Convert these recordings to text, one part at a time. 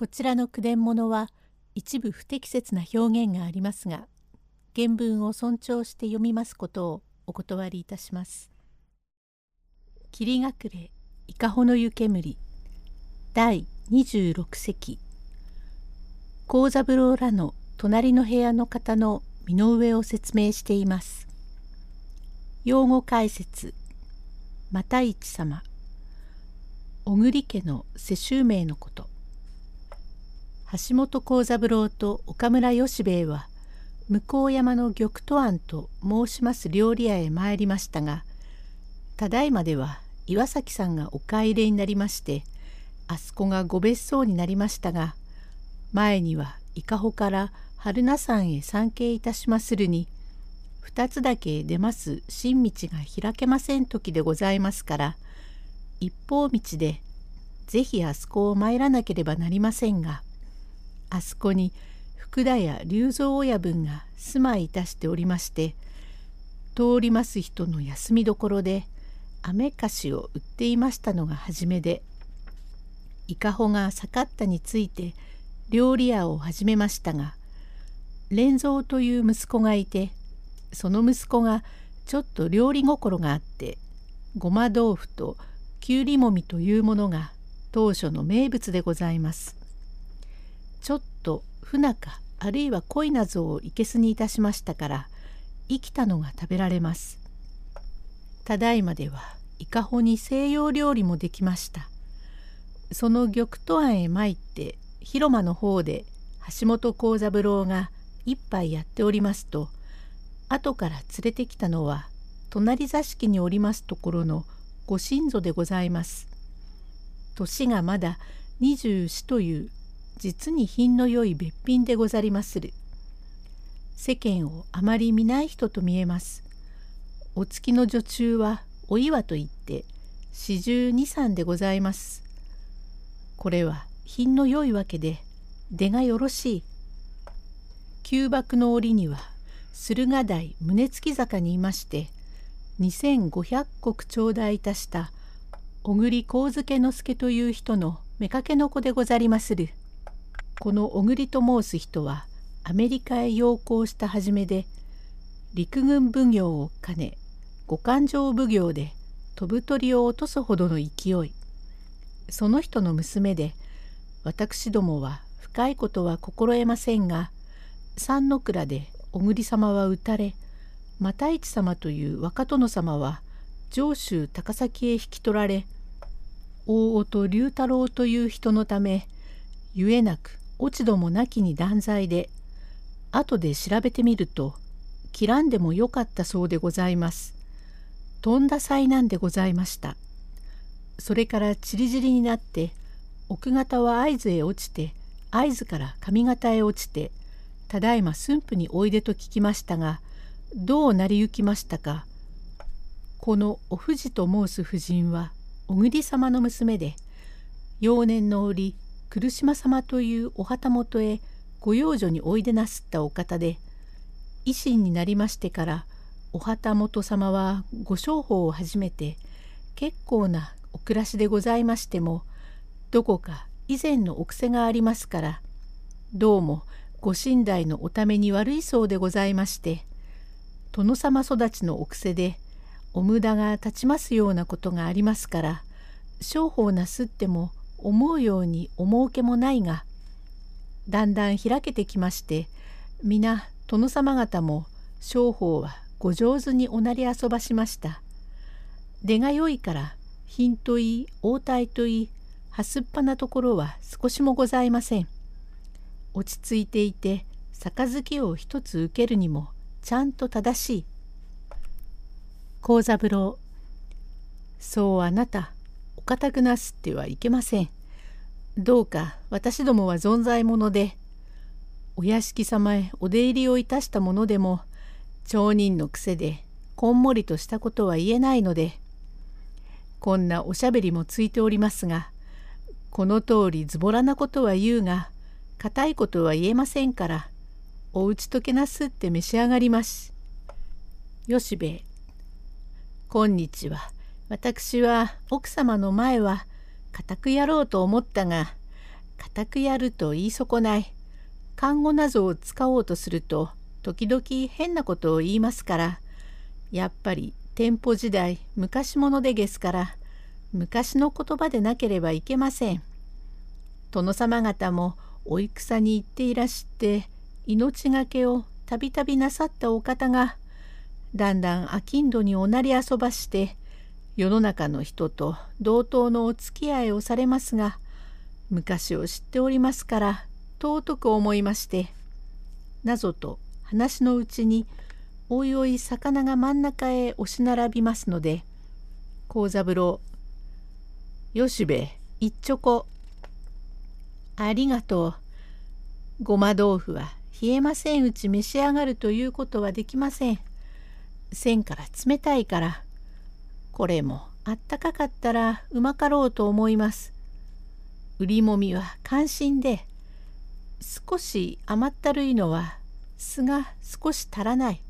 こちらの句伝物は一部不適切な表現がありますが原文を尊重して読みますことをお断りいたします。霧隠れ伊香保の湯煙第26席幸三郎らの隣の部屋の方の身の上を説明しています。用語解説又市様小栗家の世襲名のこと橋本幸三郎と岡村義兵衛は向山の玉兎庵と申します料理屋へ参りましたがただいまでは岩崎さんがお帰りになりましてあそこがご別荘になりましたが前には伊香保から春名山へ参詣いたしまするに二つだけ出ます新道が開けません時でございますから一方道でぜひあそこを参らなければなりませんがあそこに福田や龍蔵親分が住まいいたしておりまして通ります人の休みどころで雨菓子を売っていましたのが初めで伊香保が盛ったについて料理屋を始めましたが連蔵という息子がいてその息子がちょっと料理心があってごま豆腐ときゅうりもみというものが当初の名物でございます。ちょっと不仲あるいは恋なぞをいけすにいたしましたから生きたのが食べられます。ただいまでは伊香保に西洋料理もできました。その玉兎庵へ参って広間の方で橋本幸三郎が一杯やっておりますと後から連れてきたのは隣座敷におりますところのご親祖でございます。年がまだ二十四という実に品の良い別品でござりまする。世間をあまり見ない人と見えます。お月の女中はお岩といって四十二三でございます。これは品の良いわけで出がよろしい。旧幕の折には駿河台宗付坂にいまして2,500石頂戴いたした小栗幸助之助という人の妾の子でござりまする。この小栗と申す人はアメリカへ洋行した初めで陸軍奉行を兼ね五感情奉行で飛ぶ鳥を落とすほどの勢い。その人の娘で私どもは深いことは心得ませんが三の倉で小栗様は討たれ又市様という若殿様は上州高崎へ引き取られ大音龍太郎という人のためゆえなく落ち度もなきに断罪で後で調べてみると切らんでもよかったそうでございます。とんだ災難でございました。それからちりぢりになって奥方は会津へ落ちて会津から上方へ落ちてただいま駿府においでと聞きましたがどう成り行きましたかこのお藤と申す婦人は小栗様の娘で幼年の折来島様というお旗本へご養女においでなすったお方で維新になりましてからお旗本様はご商法を始めて結構なお暮らしでございましてもどこか以前のお癖がありますからどうもご寝台のおために悪いそうでございまして殿様育ちのお癖でお無駄が立ちますようなことがありますから商法なすっても思うようにお儲けもないがだんだん開けてきまして皆殿様方も商法はご上手におなり遊ばしました。出が良いから品といい応対といいはすっぱなところは少しもございません。落ち着いていて杯を一つ受けるにもちゃんと正しい。幸三郎そうあなたお堅くなすってはいけません。どうか私どもは存在者で、お屋敷様へお出入りをいたしたものでも、町人の癖でこんもりとしたことは言えないので、こんなおしゃべりもついておりますが、この通りズボラなことは言うが、固いことは言えませんから、おうちとけなすって召し上がりまし。よしべ。こんにちは。私は奥様の前は固くやろうと思ったが固くやると言い損ない看護などを使おうとすると時々変なことを言いますからやっぱり店舗時代昔物でですから昔の言葉でなければいけません。殿様方もお戦に行っていらして命がけをたびたびなさったお方がだんだん商人におなり遊ばして世の中の人と同等のお付き合いをされますが昔を知っておりますから尊く思いましてなぞと話のうちにおいおい魚が真ん中へ押し並びますので幸三郎よしべ一チョコありがとう。ごま豆腐は冷えませんうち召し上がるということはできません。線から冷たいからこれもあったかかったらうまかろうと思います。売りもみは関心で少し甘ったるいのは酢が少し足らない。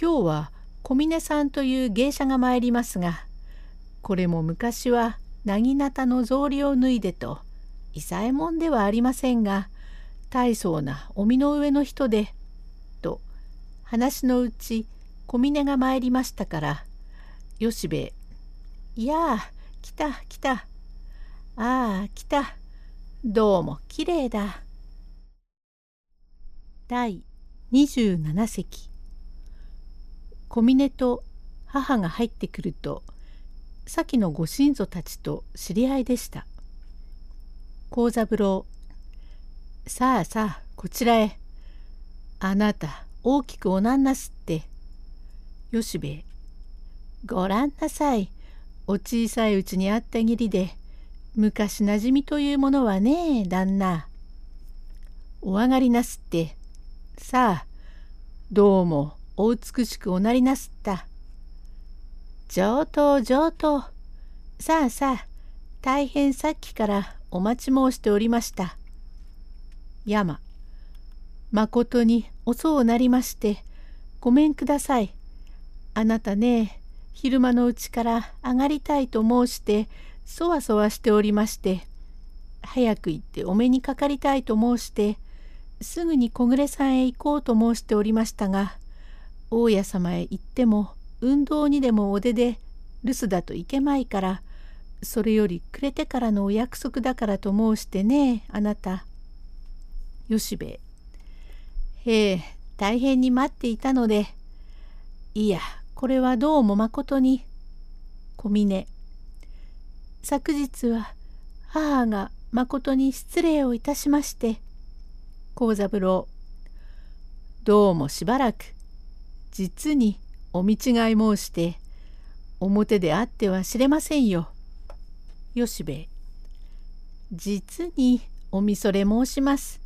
今日は小峰さんという芸者が参りますがこれも昔はなぎなたの草履を脱いでと伊左衛門ではありませんが大層なお身の上の人でと話のうち小峰が参りましたから吉兵衛いやあ来た来た。ああ来た。どうもきれいだ。第27席。小峰と母が入ってくると先のご親祖たちと知り合いでした。幸三郎。さあさあこちらへ。あなた大きくおなんなすって。吉兵衛ごらんなさい。お小さいうちにあった義理で昔なじみというものはねえ旦那。お上がりなすって。さあどうもお美しくおなりなすった。上等上等。さあさあ大変さっきからお待ち申しておりました。山ま。ことに遅うなりましてごめんください。あなたね昼間のうちから上がりたいと申してそわそわしておりまして早く行ってお目にかかりたいと申してすぐに小暮さんへ行こうと申しておりましたが大家様へ行っても運動にでもお出で留守だといけまいからそれよりくれてからのお約束だからと申してねあなた。吉兵衛。へえ大変に待っていたのでいやこれはどうもまことに小峰昨日は母がまことに失礼をいたしまして幸三郎どうもしばらく実にお見違い申して表であっては知れませんよ。吉兵衛実におみそれ申します。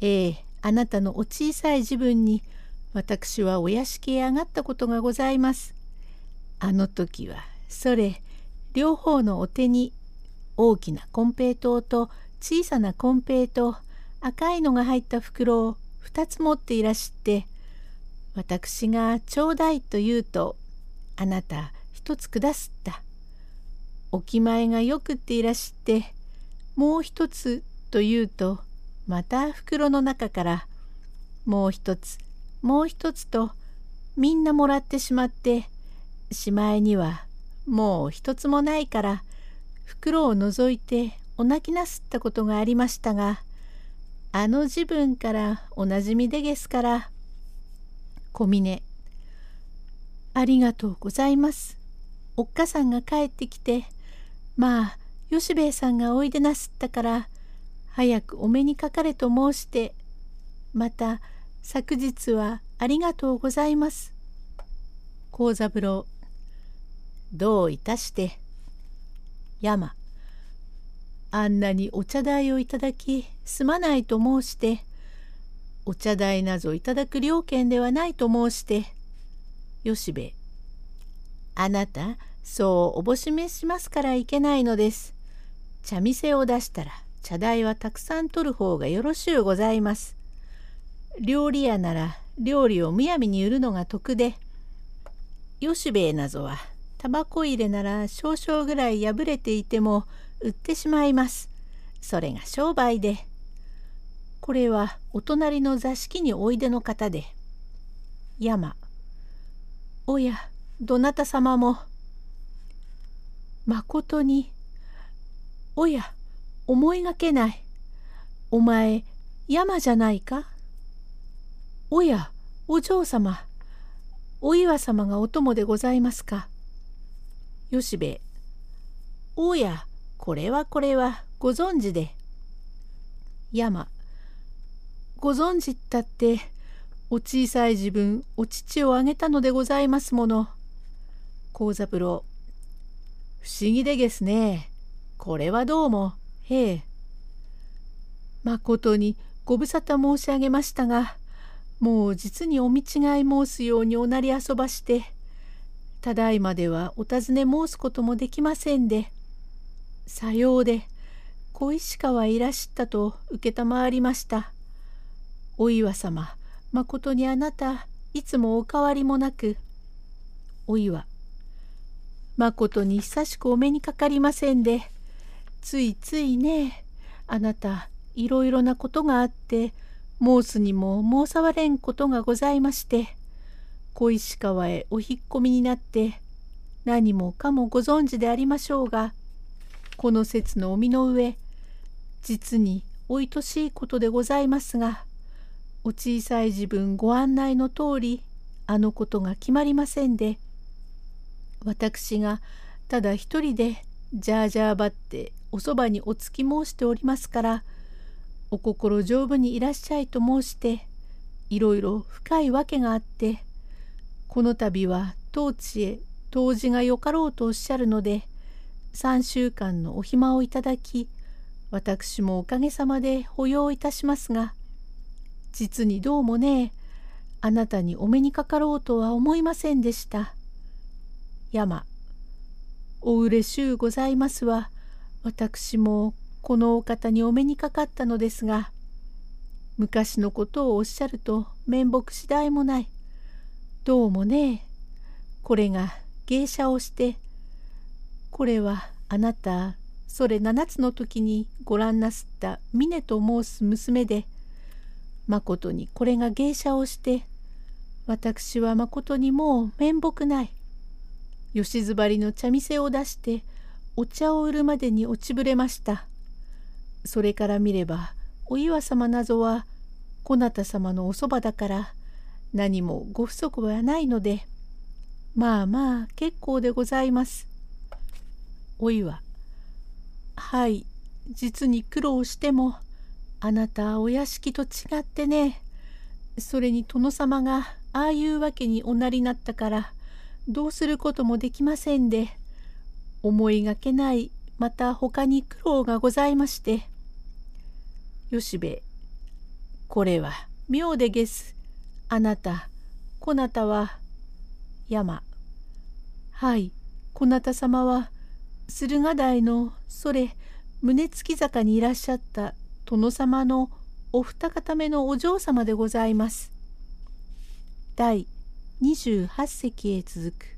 ええあなたのお小さい自分に私はお屋敷へ上がったことがございます。あの時はそれ両方のお手に大きな金平糖と小さな金平と赤いのが入った袋を2つ持っていらして私がちょうだいと言うとあなた一つくだすった。お気前がよくっていらしてもう一つと言うとまた袋の中からもう一つもう一つとみんなもらってしまってしまいにはもう一つもないから袋を覗いてお泣きなすったことがありましたがあの自分からおなじみでげすから小峰ありがとうございます。おっかさんが帰ってきてまあ吉兵衛さんがおいでなすったから早くお目にかかれと申してまた昨日はありがとうございます。幸三郎どういたして？山あんなにお茶代をいただきすまないと申してお茶代なぞいただく料金ではないと申して吉兵衛あなたそうおぼしめしますからいけないのです。茶店を出したら茶代はたくさん取る方がよろしゅうございます。料理屋なら料理をむやみに売るのが得で、吉兵衛なぞはタバコ入れなら少々ぐらい破れていても売ってしまいます。それが商売で。これはお隣の座敷においでの方で。山。おや、どなた様も。まことに。おや、思いがけない。お前、山じゃないか？おや、お嬢様。お岩様がお供でございますか。吉兵衛。おや、これはこれはご存知で。山。ご存知ったって、お小さい自分、お乳をあげたのでございますもの。幸三郎。不思議でげすね。これはどうも、へえ。まことにご無沙汰申し上げましたが、もう実にお見違い申すようにおなり遊ばして、ただいまではお尋ね申すこともできませんで、さようで、小石川いらしたと承りました。お岩様、まことにあなた、いつもお変わりもなく、お岩、まことに久しくお目にかかりませんで、ついついね、あなた、いろいろなことがあって、申すにも申さわれんことがございまして小石川へお引っ込みになって何もかもご存知でありましょうがこの説のお身の上実においとしいことでございますがお小さい自分ご案内の通りあのことが決まりませんで私がただ一人でじゃあじゃあばっておそばにおつき申しておりますからお心丈夫にいらっしゃいと申していろいろ深いわけがあってこの度は当地へ当時がよかろうとおっしゃるので3週間のお暇をいただき私もおかげさまで保養いたしますが実にどうもねあなたにお目にかかろうとは思いませんでした。山お嬉しゅうございますわ私もこのお方にお目にかかったのですが昔のことをおっしゃると面目次第もないどうもねこれが芸者をしてこれはあなたそれ7つの時にご覧なすった峰と申す娘でまことにこれが芸者をして私はまことにもう面目ない吉ずばりの茶店を出してお茶を売るまでに落ちぶれました。それから見ればお岩様なぞはこなた様のおそばだから何もご不足はないのでまあまあ結構でございます。お岩はい実に苦労してもあなたお屋敷と違ってねそれに殿様がああいうわけにおなりになったからどうすることもできませんで思いがけないまた他に苦労がございまして吉兵衛これは妙でげす。あなた、こなたは、山。はい、こなた様は、駿河台のそれ、宗月坂にいらっしゃった殿様のお二方目のお嬢様でございます。第28席へ続く。